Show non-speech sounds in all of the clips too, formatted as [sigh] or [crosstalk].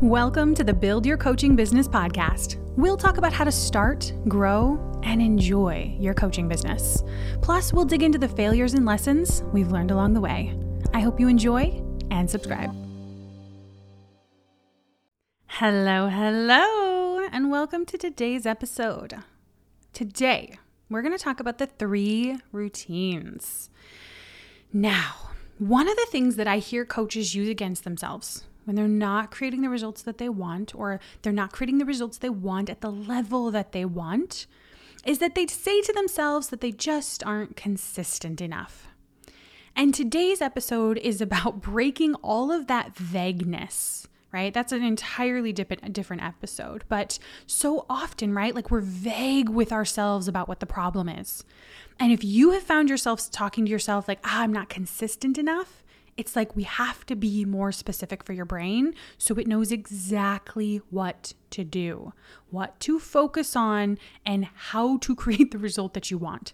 Welcome to the Build Your Coaching Business podcast. We'll talk about how to start, grow, and enjoy your coaching business. Plus, we'll dig into the failures and lessons we've learned along the way. I hope you enjoy and subscribe. Hello, hello, and welcome to today's episode. Today, we're going to talk about the three routines. Now, one of the things that I hear coaches use against themselves when they're not creating the results that they want or they're not creating the results they want at the level that they want is that they say to themselves that they just aren't consistent enough. And today's episode is about breaking all of that vagueness, right? That's an entirely different episode, but so often, right? Like we're vague with ourselves about what the problem is. And if you have found yourself talking to yourself like, ah, I'm not consistent enough, it's like we have to be more specific for your brain so it knows exactly what to do, what to focus on, and how to [laughs] create the result that you want.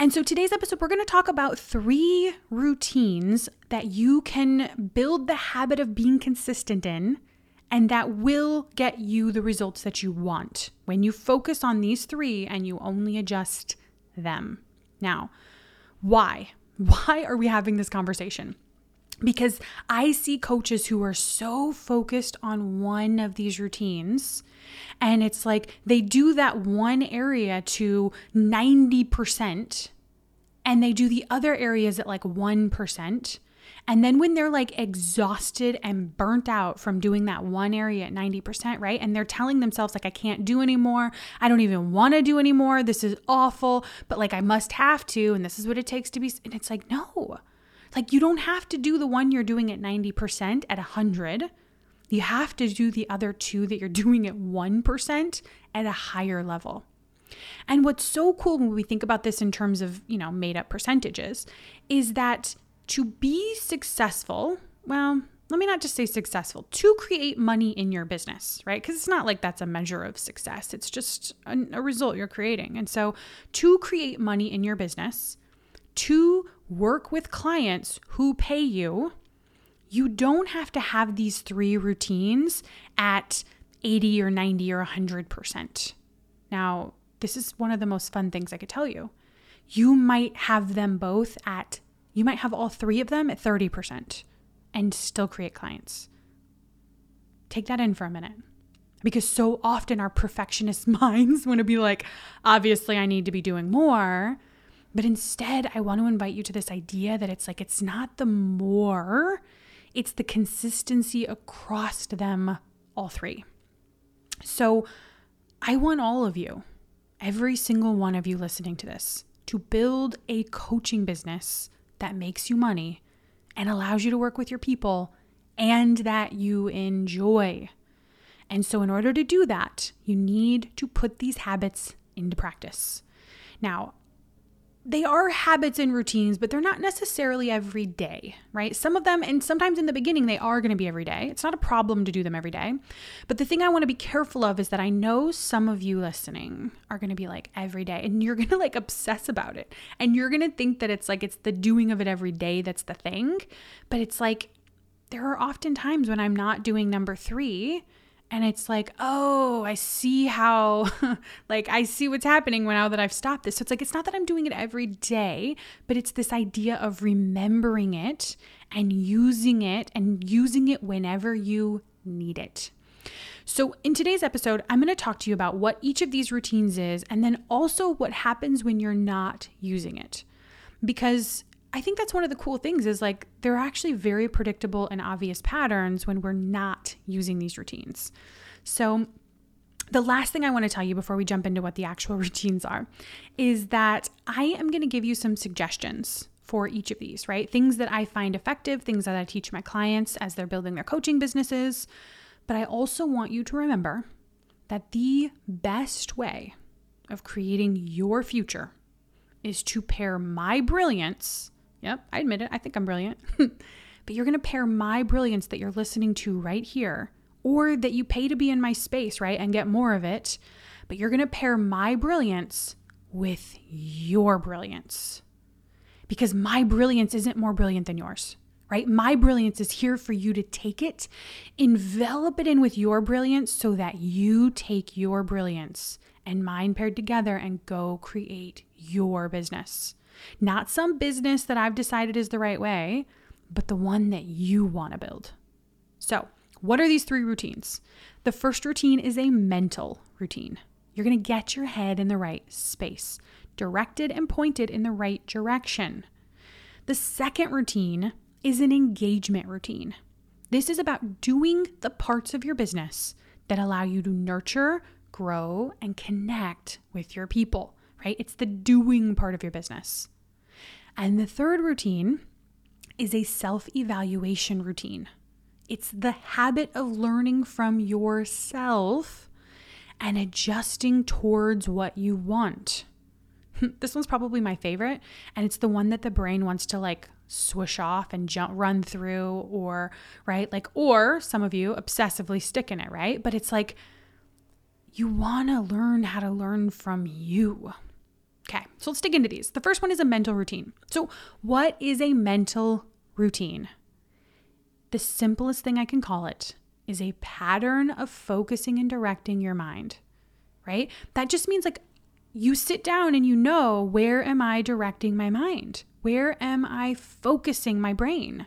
And so today's episode, we're going to talk about three routines that you can build the habit of being consistent in and that will get you the results that you want when you focus on these three and you only adjust them. Now, why? Why are we having this conversation? Because I see coaches who are so focused on one of these routines, and it's like they do that one area to 90%, and they do the other areas at like 1%. And then when they're like exhausted and burnt out from doing that one area at 90%, right? And they're telling themselves, like, I can't do anymore. I don't even want to do anymore. This is awful, but like I must have to. And this is what it takes to be. And it's like, no, like you don't have to do the one you're doing at 90% at 100. You have to do the other two that you're [laughs] doing at 1% at a higher level. And what's so cool when we think about this in terms of, you know, made up percentages is that to be successful, well, let me not just say successful, to create money in your business, right? Because it's not like that's a measure of success. It's just a, a, result you're creating. And so, to create money in your business, to work with clients who pay you, you don't have to have these three routines at 80 or 90 or 100%. Now, this is one of the most fun things I could tell you. You might have them both at you might have all three of them at 30% and still create clients. Take that in for a minute. Because so often our perfectionist [laughs] minds want to be like, obviously, I need to be doing more. But instead, I want to invite you to this idea that it's like, it's not the more, it's the consistency across them, all three. So I want all of you, every single one of you listening to this, to build a coaching business that makes you money and allows you to work with your people and that you enjoy. And so, in order to do that, you need to put these habits into practice. Now, they are habits and routines, but they're not necessarily every day, right? Some of them, and sometimes in the beginning, they are going to be every day. It's not a problem to do them every day. But the thing I want to be careful of is that I know some of you listening are going to be like every day, and you're going to like obsess about it. And you're going to think that it's like it's the doing of it every day that's the thing. But it's like there are often times when I'm not doing number three and it's like oh i see how [laughs] like i see what's happening now that i've stopped this so it's like it's not that i'm doing it every day but it's this idea of remembering it and using it and using it whenever you need it so, in today's episode, I'm going to talk to you about what each of these routines is and then also what happens when you're not using it. Because I think that's one of the cool things is like they're actually very predictable and obvious patterns when we're not using these routines. So, the last thing I want to tell you before we jump into what the actual [laughs] routines are is that I am going to give you some suggestions for each of these, right? Things that I find effective, things that I teach my clients as they're building their coaching businesses. But I also want you to remember that the best way of creating your future is to pair my brilliance Yep, I admit it. I think I'm brilliant. [laughs] but you're going to pair my brilliance that you're listening to right here, or that you pay to be in my space, right, and get more of it. But you're going to pair my brilliance with your brilliance. Because my brilliance isn't more brilliant than yours, right? My brilliance is here for you to take it, envelop it in with your brilliance so that you take your brilliance and mine paired together and go create your business. Not some business that I've decided is the right way, but the one that you want to build. So, what are these three routines? The first routine is a mental routine. You're going to get your head in the right space, directed and pointed in the right direction. The second routine is an engagement routine. This is about doing the parts of your business that allow you to nurture, grow, and connect with your people, right? It's the doing part of your business. And the third routine is a self evaluation routine. It's the habit of learning from yourself and adjusting towards what you want. [laughs] this one's probably my favorite, and it's the one that the brain wants to like swoosh off and jump run through or right like or some of you obsessively stick in it right but it's like you want to learn how to learn from you okay so let's dig into these. The first one is a mental routine. So what is a mental routine? The simplest thing i can call it is a pattern of focusing and directing your mind right? That just means like you sit down and you know where am i directing my mind? Where am I focusing my brain?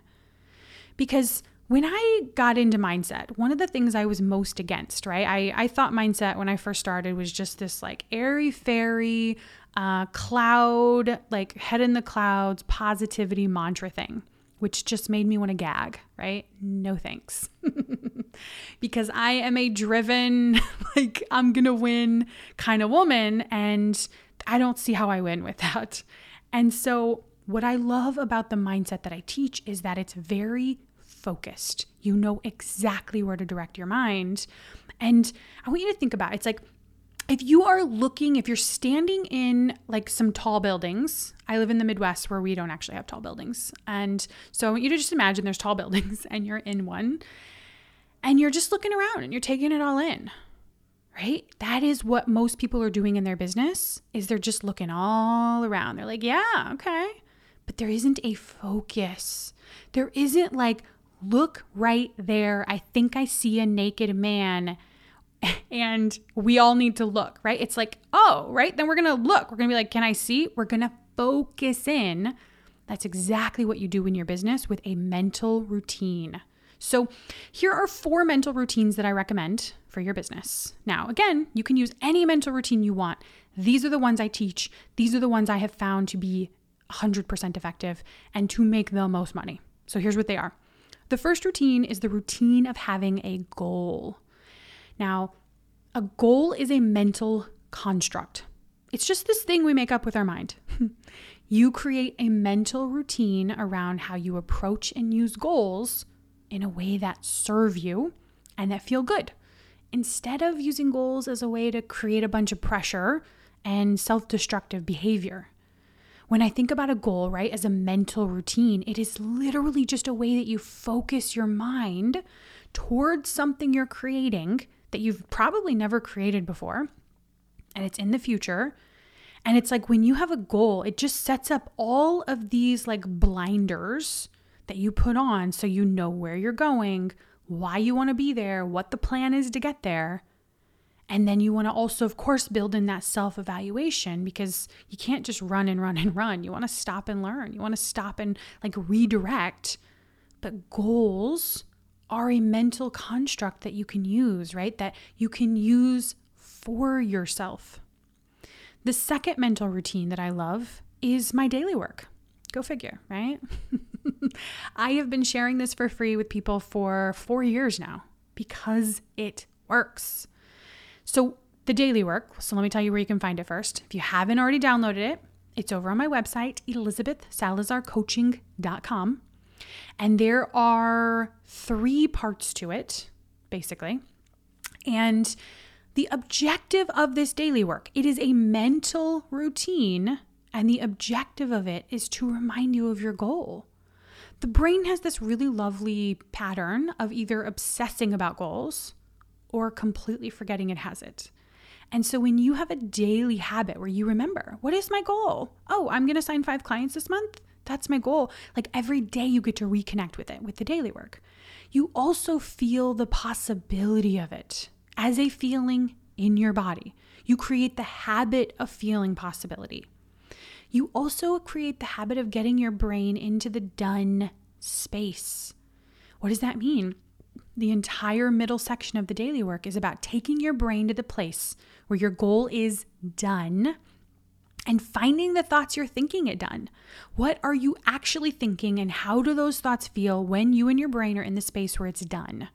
Because when I got into mindset, one of the things I was most against, right? I, I thought mindset when I first started was just this like airy fairy, uh, cloud, like head in the clouds, positivity mantra thing, which just made me want to gag, right? No thanks. [laughs] because I am a driven, [laughs] like, I'm going to win kind of woman. And I don't see how I win with that. And so what I love about the mindset that I teach is that it's very focused. You know exactly where to direct your mind. And I want you to think about it. it's like if you are looking, if you're standing in like some tall buildings, I live in the Midwest where we don't actually have tall buildings. And so I want you to just imagine there's tall [laughs] buildings and you're in one and you're just looking around and you're taking it all in. Right? That is what most people are doing in their business is they're just looking all around. They're like, "Yeah, okay but there isn't a focus. There isn't like, look right there. I think I see a naked man [laughs] and we all need to look, right? It's like, oh, right? Then we're going to look. We're going to be like, can I see? We're going to focus in. That's exactly what you do in your business with a mental routine. So, here are four mental routines that I recommend for your business. Now, again, you can use any mental routine you want. These are the ones I teach. These are the ones I have found to be 100% effective and to make the most money. So here's what they are. The first routine is the routine of having a goal. Now, a goal is a mental construct. It's just this thing we make up with our mind. [laughs] you create a mental routine around how you approach and use goals in a way that serve you and that feel good. Instead of using goals as a way to create a bunch of pressure and self destructive behavior. When I think about a goal, right, as a mental routine, it is literally just a way that you focus your mind towards something you're creating that you've probably never created before, and it's in the future. And it's like when you have a goal, it just sets up all of these like blinders that you put on so you know where you're going, why you want to be there, what the plan is to get there. And then you want to also, of course, build in that self evaluation because you can't just run and run and run. You want to stop and learn. You want to stop and like redirect. But goals are a mental construct that you can use, right? That you can use for yourself. The second mental routine that I love is my daily work. Go figure, right? [laughs] I have been sharing this for free with people for four years now because it works. So, the daily work, so let me tell you where you can find it first. If you haven't already downloaded it, it's over on my website, elizabethsalazarcoaching.com. And there are three parts to it, basically. And the objective of this daily work, it is a mental routine, and the objective of it is to remind you of your goal. The brain has this really lovely pattern of either obsessing about goals or completely forgetting it has it. And so when you have a daily habit where you remember, what is my goal? Oh, I'm going to sign five clients this month. that's my goal. Like every day you get to reconnect with it with the daily work. You also feel the possibility of it as a feeling in your body. You create the habit of feeling possibility. You also create the habit of getting your brain into the done space. What does that mean? The entire middle section of the daily work is about taking your brain to the place where your goal is done and finding the thoughts you're thinking it done. What are you actually thinking, and how do those thoughts feel when you and your brain are in the space where it's done?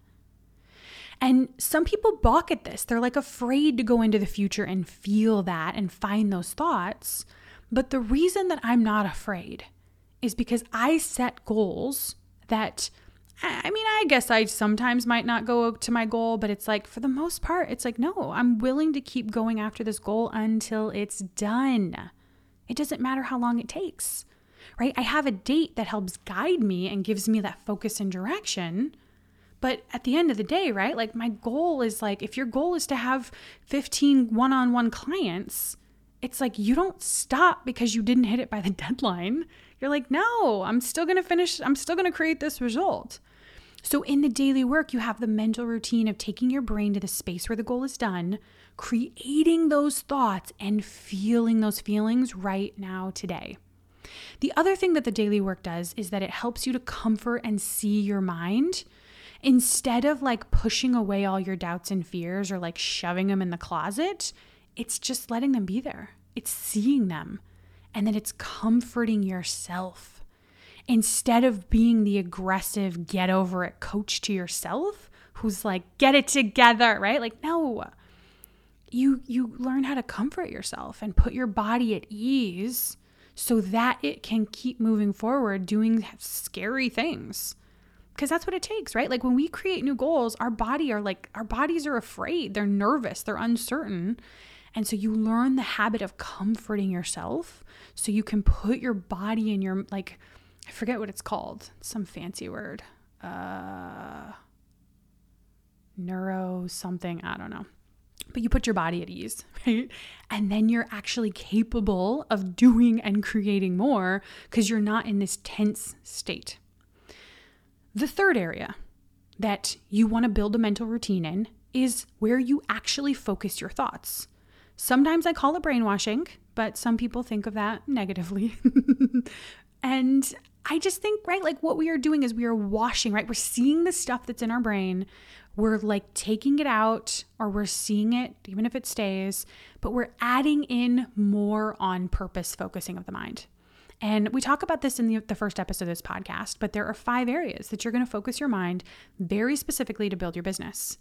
And some people balk at this. They're like afraid to go into the future and feel that and find those thoughts. But the reason that I'm not afraid is because I set goals that I mean, I guess I sometimes might not go to my goal, but it's like for the most part, it's like, no, I'm willing to keep going after this goal until it's done. It doesn't matter how long it takes, right? I have a date that helps guide me and gives me that focus and direction. But at the end of the day, right? Like my goal is like, if your goal is to have 15 one on one clients, it's like you don't stop because you didn't hit it by the [laughs] deadline. You're like, no, I'm still going to finish, I'm still going to create this result. So, in the daily work, you have the mental routine of taking your brain to the space where the goal is done, creating those thoughts, and feeling those feelings right now, today. The other thing that the daily work does is that it helps you to comfort and see your mind instead of like pushing away all your doubts and fears or like shoving them in the closet. It's just letting them be there, it's seeing them, and then it's comforting yourself instead of being the aggressive, get over it coach to yourself who's like, get it together, right? Like, no. You you learn how to comfort yourself and put your body at ease so that it can keep moving forward doing scary things. Because that's what it takes, right? Like when we create new goals, our body are like our bodies are afraid, they're nervous, they're uncertain. And so you learn the habit of comforting yourself so you can put your body in your like I forget what it's called. some fancy word. Uh, neuro something. I don't know. But you put your body at ease, [laughs] right? And then you're actually capable of doing and creating more because you're not in this tense state. The third area that you want to build a mental routine in is where you actually focus your thoughts. Sometimes I call it brainwashing, but some people think of that negatively. [laughs] and I just think, right, like what we are doing is we are washing, right? We're seeing the stuff that's in our brain. We're like taking it out or we're seeing it, even if it stays, but we're adding in more on purpose focusing of the mind. And we talk about this in the, the first episode of this podcast, but there are five areas that you're going to focus your mind very specifically to build your business.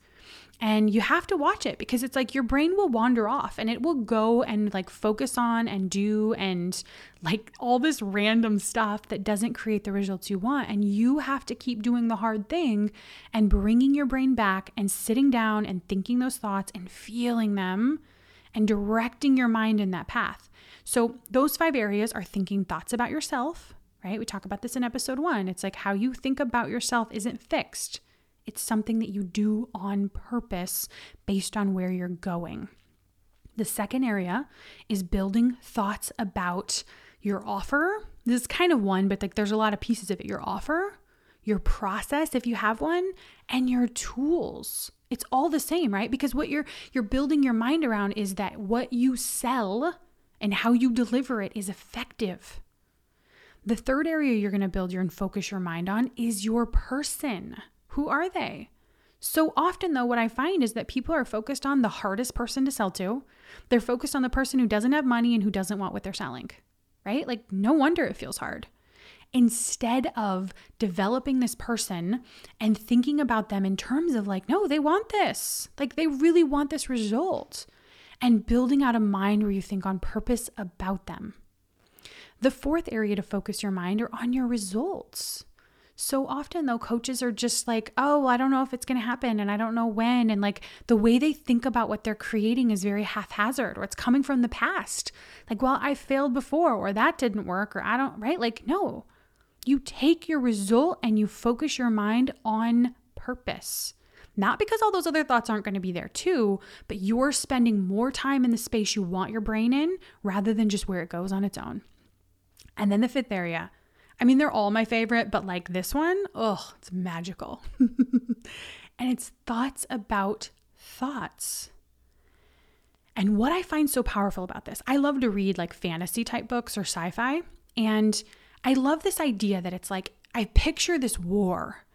And you have to watch it because it's like your brain will wander off and it will go and like focus on and do and like all this random stuff that doesn't create the results you want. And you have to keep doing the hard thing and bringing your brain back and sitting down and thinking those thoughts and feeling them and directing your mind in that path. So, those five areas are thinking thoughts about yourself, right? We talk about this in episode one. It's like how you think about yourself isn't fixed. It's something that you do on purpose based on where you're going. The second area is building thoughts about your offer. This is kind of one, but like there's a lot of pieces of it. Your offer, your process if you have one, and your tools. It's all the same, right? Because what you're you're building your mind around is that what you sell and how you deliver it is effective. The third area you're going to build your and focus your mind on is your person. Who are they? So often, though, what I find is that people are focused on the hardest person to sell to. They're focused on the person who doesn't have money and who doesn't want what they're selling, right? Like, no wonder it feels hard. Instead of developing this person and thinking about them in terms of, like, no, they want this. Like, they really want this result. And building out a mind where you think on purpose about them. The fourth area to focus your mind are on your results so often though coaches are just like oh i don't know if it's going to happen and i don't know when and like the way they think about what they're creating is very haphazard or it's coming from the past. Like well i failed before or that didn't work or i don't right? Like no. You take your result and you focus your mind on purpose. Not because all those other thoughts aren't going to be there too, but you're spending more time in the space you want your brain in rather than just where it goes on its own. And then the fifth area I mean, they're all my favorite, but like this one, oh, it's magical. [laughs] and it's thoughts about thoughts. And what I find so powerful about this, I love to read like fantasy type books or sci fi. And I love this idea that it's like, I picture this war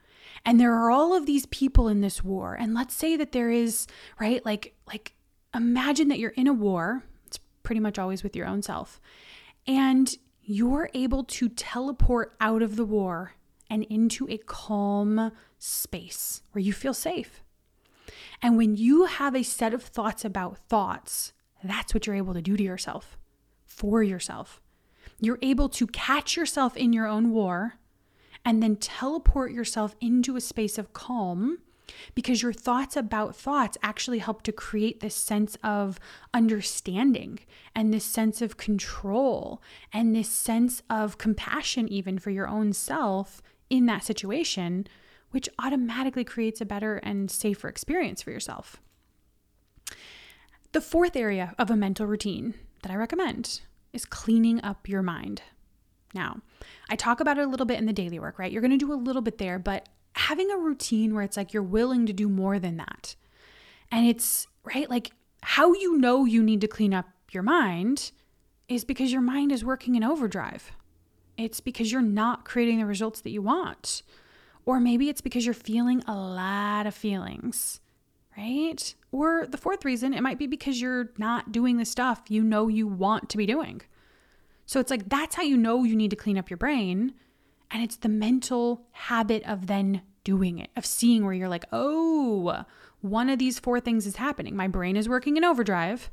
and there are all of these people in this war. And let's say that there is, right? Like, like imagine that you're in a war. It's pretty much always with your own self. And you're able to teleport out of the war and into a calm space where you feel safe. And when you have a set of thoughts about thoughts, that's what you're able to do to yourself, for yourself. You're able to catch yourself in your own war and then teleport yourself into a space of calm because your thoughts about thoughts actually help to create this sense of understanding and this sense of control and this sense of compassion, even for your own self in that situation which automatically creates a better and safer experience for yourself. The fourth area of a mental routine that I recommend is cleaning up your mind. Now, I talk about it a little bit in the daily work, right? You're going to do a little bit there, but having a routine where it's like you're willing to do more than that. And it's, right? Like how you know you need to clean up your mind is because your mind is working in overdrive. It's because you're not creating the results that you want. Or maybe it's because you're feeling a lot of feelings, right? Or the fourth reason, it might be because you're not doing the stuff you know you want to be doing. So it's like that's how you know you need to clean up your brain. And it's the mental habit of then doing it, of seeing where you're like, oh, one of these four things is happening. My brain is working in overdrive.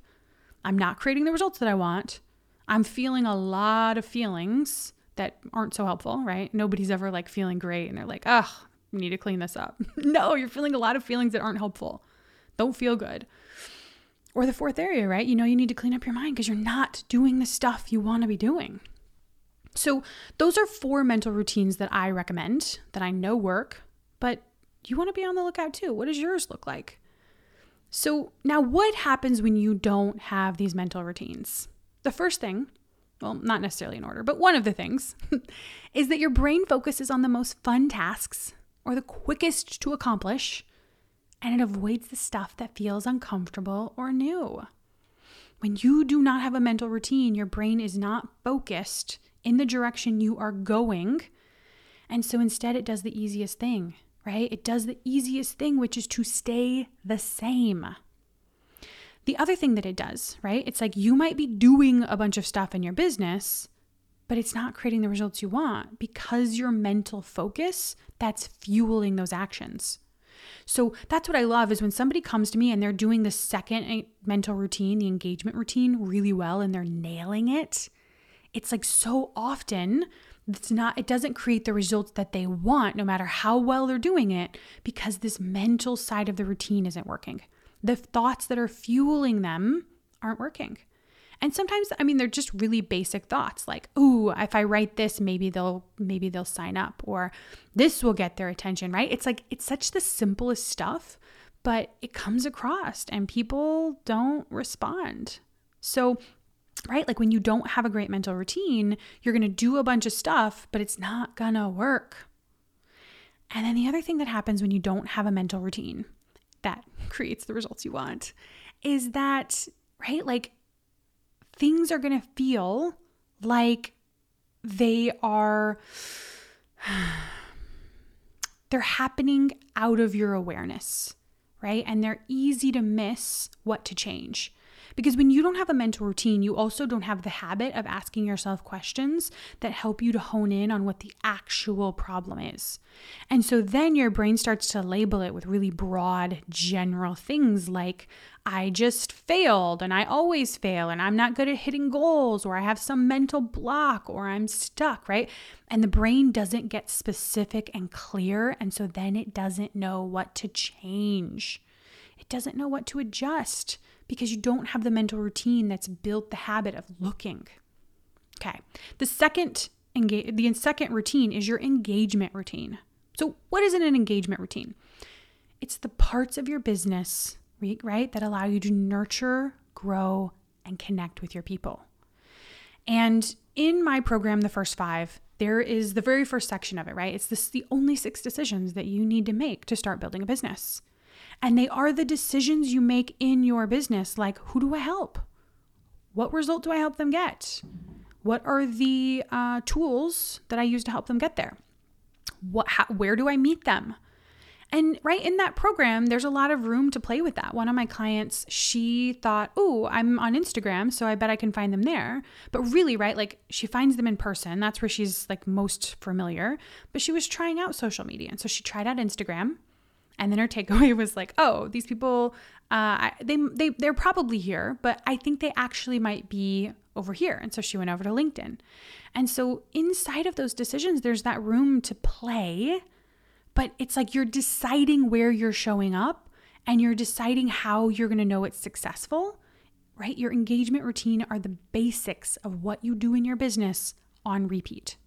I'm not creating the results that I want. I'm feeling a lot of feelings that aren't so helpful, right? Nobody's ever like feeling great and they're like, oh, need to clean this up. [laughs] no, you're feeling a lot of feelings that aren't helpful. Don't feel good. Or the fourth area, right? You know, you need to clean up your mind because you're not doing the stuff you want to be doing. So, those are four mental routines that I recommend that I know work, but you want to be on the lookout too. What does yours look like? So, now what happens when you don't have these mental routines? The first thing well, not necessarily in order, but one of the things [laughs] is that your brain focuses on the most fun tasks or the quickest to accomplish, and it avoids the stuff that feels uncomfortable or new. When you do not have a mental routine, your brain is not focused in the direction you are going. And so instead, it does the easiest thing, right? It does the easiest thing, which is to stay the same. The other thing that it does, right? It's like you might be doing a bunch of stuff in your business, but it's not creating the results you want because your mental focus that's fueling those actions. So that's what I love is when somebody comes to me and they're doing the second mental routine, the engagement routine really well and they're nailing it. It's like so often it's not it doesn't create the results that they want no matter how well they're doing it because this mental side of the routine isn't working the thoughts that are fueling them aren't working. And sometimes I mean they're just really basic thoughts like, "Ooh, if I write this, maybe they'll maybe they'll sign up or this will get their attention," right? It's like it's such the simplest stuff, but it comes across and people don't respond. So, right? Like when you don't have a great mental routine, you're going to do a bunch of stuff, but it's not going to work. And then the other thing that happens when you don't have a mental routine that [laughs] creates the results you want is that, right? Like things are going to feel like they are [sighs] they're happening out of your awareness, right? And they're easy to miss what to change. Because when you don't have a mental routine, you also don't have the habit of asking yourself questions that help you to hone in on what the actual problem is. And so then your brain starts to label it with really broad, general things like, I just failed and I always fail and I'm not good at hitting goals or I have some mental block or I'm stuck, right? And the brain doesn't get specific and clear. And so then it doesn't know what to change, it doesn't know what to adjust because you don't have the mental routine that's built the habit of looking. Okay. The second engage the second routine is your engagement routine. So, what is an engagement routine? It's the parts of your business, right, that allow you to nurture, grow, and connect with your people. And in my program, The First Five, there is the very first section of it, right? It's this the only six decisions that you need to make to start building a business. And they are the decisions you make in your business, like who do I help? What result do I help them get? What are the uh, tools that I use to help them get there? What, how, where do I meet them? And right in that program, there's a lot of room to play with that. One of my clients, she thought, oh, I'm on Instagram, so I bet I can find them there. But really, right, like she finds them in person. That's where she's like most familiar. But she was trying out social media. And so she tried out Instagram. And then her takeaway was like, oh, these people, uh, they, they, they're probably here, but I think they actually might be over here. And so she went over to LinkedIn. And so inside of those decisions, there's that room to play but it's like you're deciding where you're showing up and you're deciding how you're going to know it's successful, right? Your engagement routine are the basics of what you do in your business on repeat.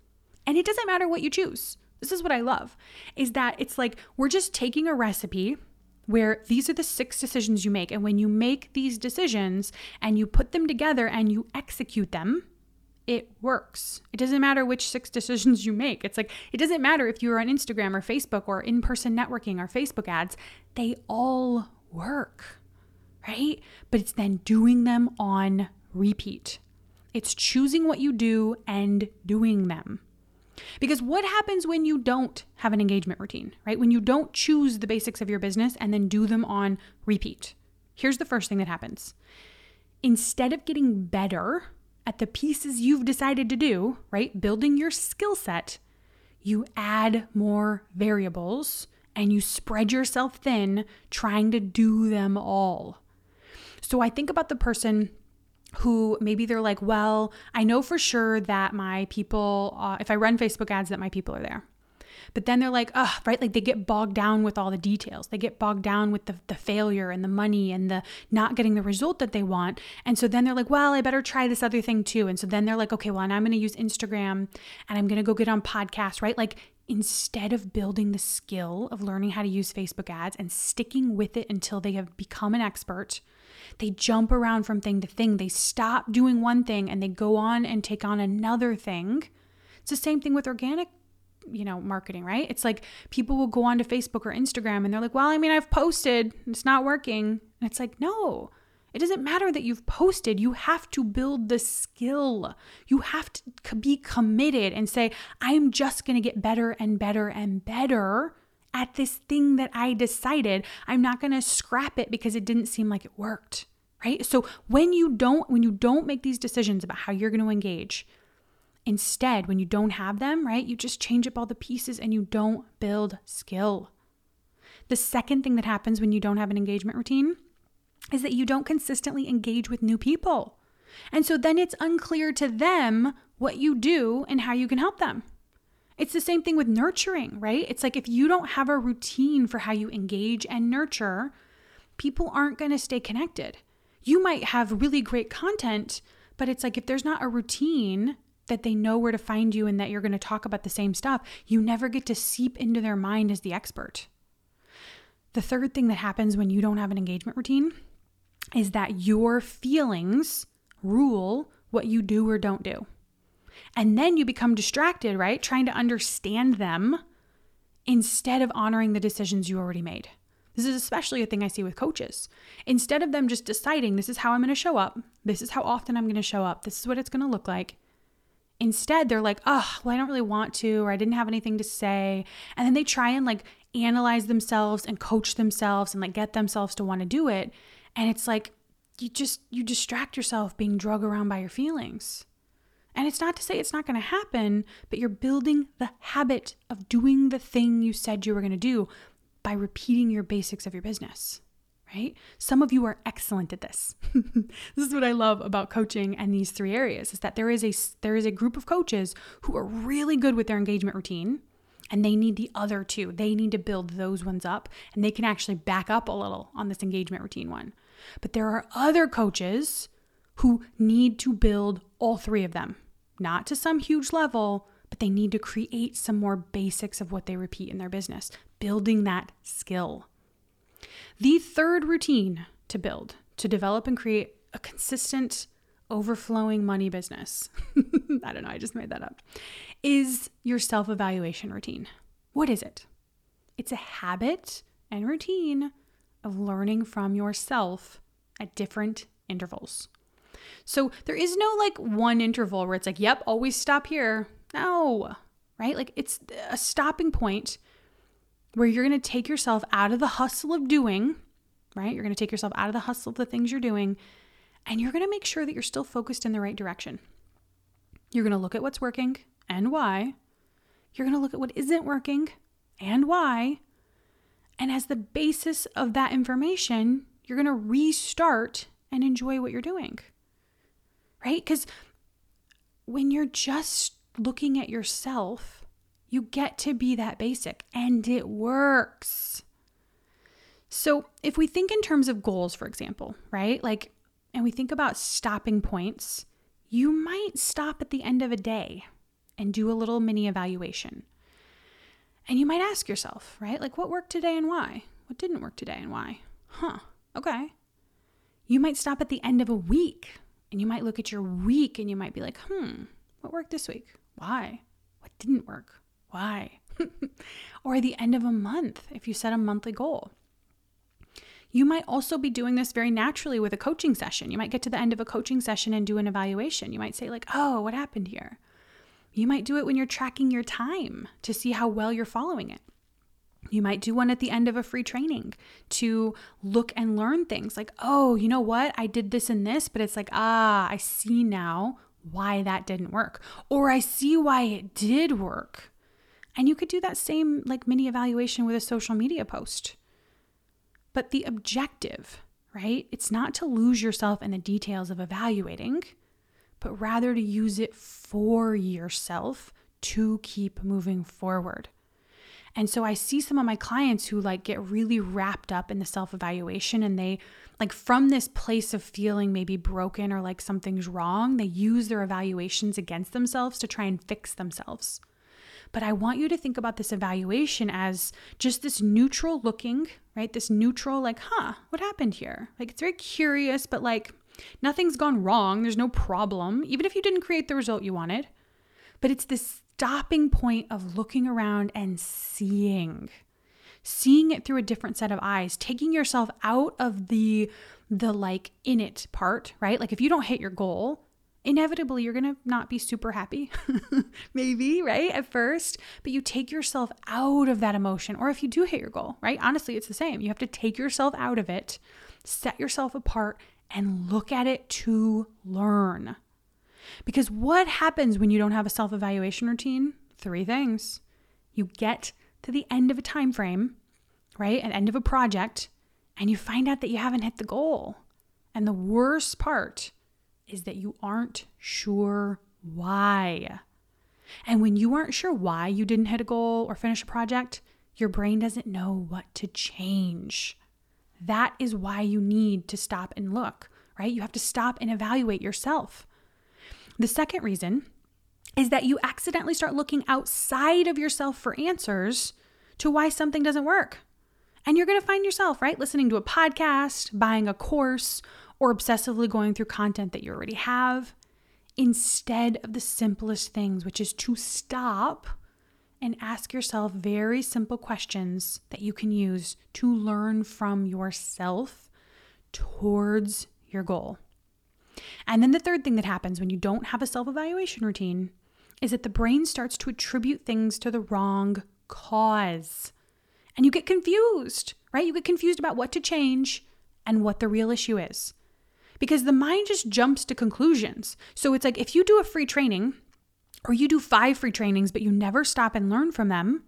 And it doesn't matter what you choose. This is what I love is that it's like we're just taking a recipe where these are the six decisions you make and when you make these decisions and you put them together and you execute them, it works. It doesn't matter which six decisions you make. It's like, it doesn't matter if you're on Instagram or Facebook or in person networking or Facebook ads, they all work, right? But it's then doing them on repeat. It's choosing what you do and doing them. Because what happens when you don't have an engagement routine, right? When you don't choose the basics of your business and then do them on repeat? Here's the first thing that happens. Instead of getting better at the pieces you've decided to do, right? Building your skill set, you add more variables and you spread yourself thin trying to do them all. So I think about the person who maybe they're like, well, I know for sure that my people, uh, if I run Facebook ads, that my people are there. But then they're like, oh, right? Like they get bogged down with all the details. They get bogged down with the, the failure and the money and the not getting the result that they want. And so then they're like, well, I better try this other thing too. And so then they're like, okay, well, and I'm going to use Instagram and I'm going to go get on podcasts, right? Like instead of building the skill of learning how to use Facebook ads and sticking with it until they have become an expert, they jump around from thing to thing. They stop doing one thing and they go on and take on another thing. It's the same thing with organic you know, marketing, right? It's like people will go onto Facebook or Instagram and they're like, well, I mean, I've posted, it's not working. And it's like, no, it doesn't matter that you've posted. You have to build the skill. You have to be committed and say, I'm just going to get better and better and better at this thing that I decided. I'm not going to scrap it because it didn't seem like it worked, right? So when you don't when you don't make these decisions about how you're going to engage, Instead, when you don't have them, right, you just change up all the pieces and you don't build skill. The second thing that happens when you don't have an engagement routine is that you don't consistently engage with new people. And so then it's unclear to them what you do and how you can help them. It's the same thing with nurturing, right? It's like if you don't have a routine for how you engage and nurture, people aren't going to stay connected. You might have really great content, but it's like if there's not a routine that they know where to find you and that you're going to talk about the same stuff, you never get to seep into their mind as the expert. The third thing that happens when you don't have an engagement routine is that your feelings rule what you do or don't do. And then you become distracted, right? Trying to understand them instead of honoring the decisions you already made. This is especially a thing I see with coaches. Instead of them just deciding, this is how I'm going to show up, this is how often I'm going to show up, this is what it's going to look like, Instead, they're like, oh, well, I don't really want to, or I didn't have anything to say. And then they try and like analyze themselves and coach themselves and like get themselves to want to do it. And it's like, you just, you distract yourself being drug around by your feelings. And it's not to say it's not going to happen, but you're building the habit of doing the thing you said you were going to do by repeating your basics of your business right? Some of you are excellent at this. [laughs] this is what I love about coaching and these three areas is that there is a there is a group of coaches who are really good with their engagement routine and they need the other two. They need to build those ones up and they can actually back up a little on this engagement routine one. But there are other coaches who need to build all three of them. Not to some huge level, but they need to create some more basics of what they repeat in their business, building that skill. The third routine to build, to develop and create a consistent, overflowing money business, [laughs] I don't know, I just made that up, is your self evaluation routine. What is it? It's a habit and routine of learning from yourself at different intervals. So there is no like one interval where it's like, yep, always stop here. No, right? Like it's a stopping point where you're going to take yourself out of the hustle of doing, right? You're going to take yourself out of the hustle of the things you're doing, and you're going to make sure that you're still focused in the right direction. You're going to look at what's working and why. You're going to look at what isn't working and why. And as the basis of that information, you're going to restart and enjoy what you're doing. Right? Because when you're just looking at yourself, you get to be that basic and it works. So, if we think in terms of goals, for example, right? Like, and we think about stopping points, you might stop at the end of a day and do a little mini evaluation. And you might ask yourself, right? Like, what worked today and why? What didn't work today and why? Huh, okay. You might stop at the end of a week and you might look at your week and you might be like, hmm, what worked this week? Why? What didn't work? Why? [laughs] or the end of a month if you set a monthly goal. You might also be doing this very naturally with a coaching session. You might get to the end of a coaching session and do an evaluation. You might say, like, oh, what happened here? You might do it when you're tracking your time to see how well you're following it. You might do one at the end of a free training to look and learn things like, oh, you know what? I did this and this, but it's like, ah, I see now why that didn't work. Or I see why it did work. And you could do that same like mini evaluation with a social media post. But the objective, right? It's not to lose yourself in the details of evaluating but rather to use it for yourself to keep moving forward. And so I see some of my clients who like get really wrapped up in the self evaluation and they like from this place of feeling maybe broken or like something's wrong, they use their evaluations against themselves to try and fix themselves. But I want you to think about this evaluation as just this neutral looking, right? This neutral, like, huh, what happened here? Like, it's very curious, but like, Nothing's gone wrong. There's no problem, even if you didn't create the result you wanted. But it's this stopping point of looking around and seeing. Seeing it through a different set of eyes. Taking yourself out of the the like in it part right? Like if you don't hit your goal inevitably you're going to not be super happy. [laughs] Maybe right? At first. But you take yourself out of that emotion. Or if you do hit your goal right? Honestly it's the same. You have to take yourself out of it. Set yourself apart and look at it to learn. Because what happens when you don't have a self evaluation routine? Three things. You get to the end of a time frame, right? An end of a project, and you find out that you haven't hit the goal. And the worst part is that you aren't sure why. And when you aren't sure why you didn't hit a goal or finish a project, your brain doesn't know what to change. That is why you need to stop and look, right? You have to stop and evaluate yourself. The second reason is that you accidentally start looking outside of yourself for answers to why something doesn't work. And you're going to find yourself, right, listening to a podcast, buying a course, or obsessively going through content that you already have instead of the simplest things, which is to stop and ask yourself very simple questions that you can use to learn from yourself towards your goal. And then the third thing that happens when you don't have a self evaluation routine is that the brain starts to attribute things to the wrong cause. And you get confused, right? You get confused about what to change and what the real issue is. Because the mind just jumps to conclusions. So it's like if you do a free training or you do five free trainings, but you never stop and learn from them,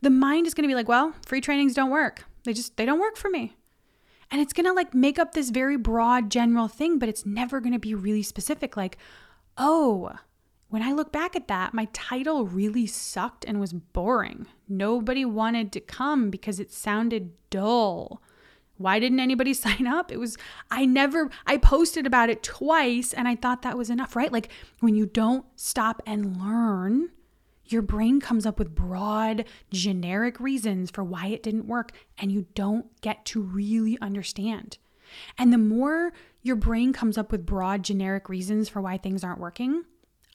the mind is going to be like, well, free trainings don't work. They just, they don't work for me. And it's going to like make up this very broad general thing, but it's never going to be really specific. Like, oh, when I look back at that, my title really sucked and was boring. Nobody wanted to come because it sounded dull. Why didn't anybody [laughs] sign up? It was, I never, I posted about it twice and I thought that was enough, right? Like when you don't stop and learn, your brain comes up with broad, generic reasons for why it didn't work and you don't get to really understand. And the more your brain comes up with broad, generic reasons for why things aren't working,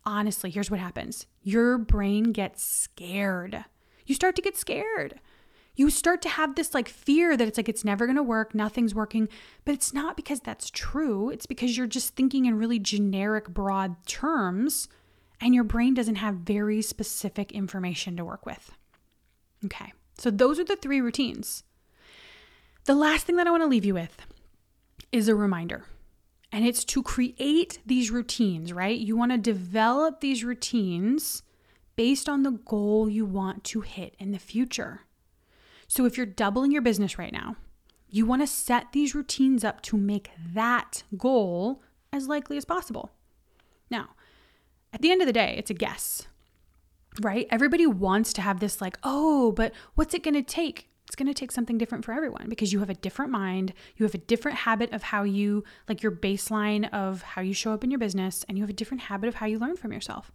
honestly, here's what happens your brain gets scared. You start to get scared. You start to have this like fear that it's like it's never going to work, nothing's working, but it's not because that's true. It's because you're just thinking in really generic, broad terms and your brain doesn't have very specific information to work with. Okay, so those are the three routines. The last thing that I want to leave you with is a reminder. And it's to create these routines, right? You want to develop these routines based on the goal you want to hit in the future. So if you're doubling your business right now, you want to set these routines up to make that goal as likely as possible. Now, at the end of the day, it's a guess, right? Everybody wants to have this, like, oh, but what's it going to take? It's going to take something different for everyone because you have a different mind, you have a different habit of how you, like your baseline of how you show up in your business, and you have a different habit of how you learn from yourself.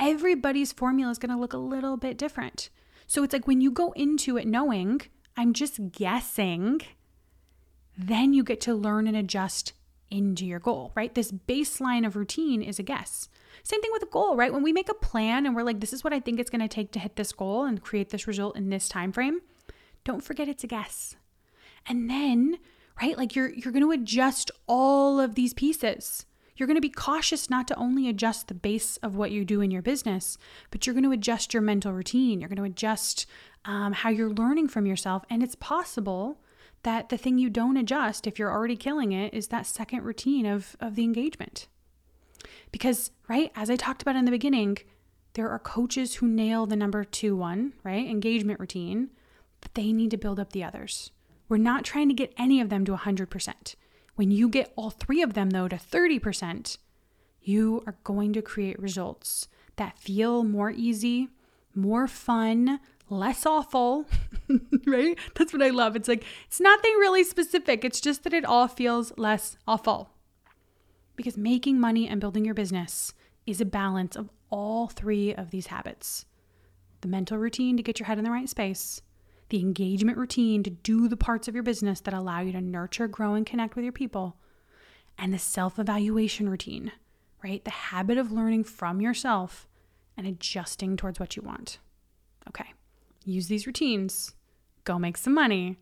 Everybody's formula is going to look a little bit different. So it's like when you go into it knowing, I'm just guessing, then you get to learn and adjust into your goal, right? This baseline of routine is a guess. Same thing with a goal, right? When we make a plan and we're like, this is what I think it's going to take to hit this goal and create this result in this time frame don't forget it's a guess. And then, right, like you're you're going to adjust all of these pieces. You're going to be cautious not to only adjust the base of what you do in your business, but you're going to adjust your mental routine. You're going to adjust um, how you're learning from yourself. And it's possible that the thing you don't adjust, if you're already killing it, is that second routine of, of the engagement. Because, right, as I talked about in the beginning, there are coaches who nail the number two one, right? Engagement routine but they need to build up the others. We're not trying to get any of them to 100%. When you get all three of them, though, to 30%, you are going to create results that feel more easy, more fun, less awful, [laughs] right? That's what I love. It's like, it's nothing really specific. It's just that it all feels less awful. Because making money and building your business is a balance of all three of these habits the mental routine to get your head in the right space, the engagement routine to do the parts of your business that allow you to nurture, grow, and connect with your people, and the self evaluation routine, right? The habit of learning from yourself and adjusting towards what you want. Okay, use these routines, go make some money.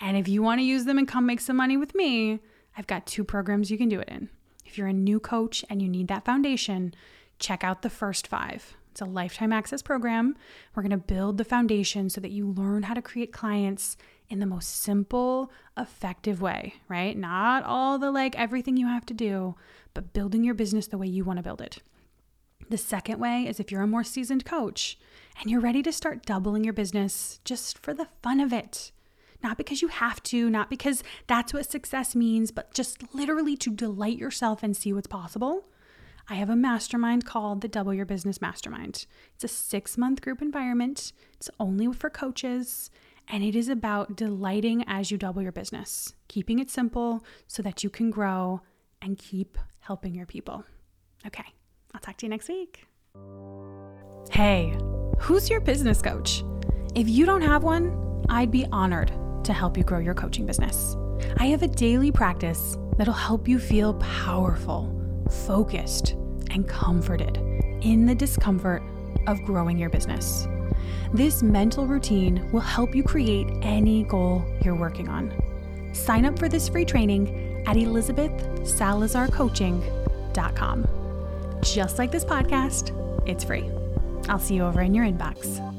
And if you want to use them and come make some money with me, I've got two programs you can do it in. If you're a new coach and you need that foundation, check out the first five. It's a lifetime access program. We're going to build the foundation so that you learn how to create clients in the most simple, effective way, right? Not all the like everything you have to do, but building your business the way you want to build it. The second way is if you're a more seasoned coach and you're ready to start doubling your business just for the fun of it. Not because you have to, not because that's what success means, but just literally to delight yourself and see what's possible. I have a mastermind called the Double Your Business Mastermind. It's a six month group environment, it's only for coaches, and it is about delighting as you double your business, keeping it simple so that you can grow and keep helping your people. Okay, I'll talk to you next week. Hey, who's your business coach? If you don't have one, I'd be honored to help you grow your coaching business. I have a daily practice that'll help you feel powerful focused, and comforted in the discomfort of growing your business. This mental routine will help you create any goal you're working on. Sign up for this free training at elizabethsalazarcoaching.com. Just like this podcast, it's free. I'll see you over in your inbox.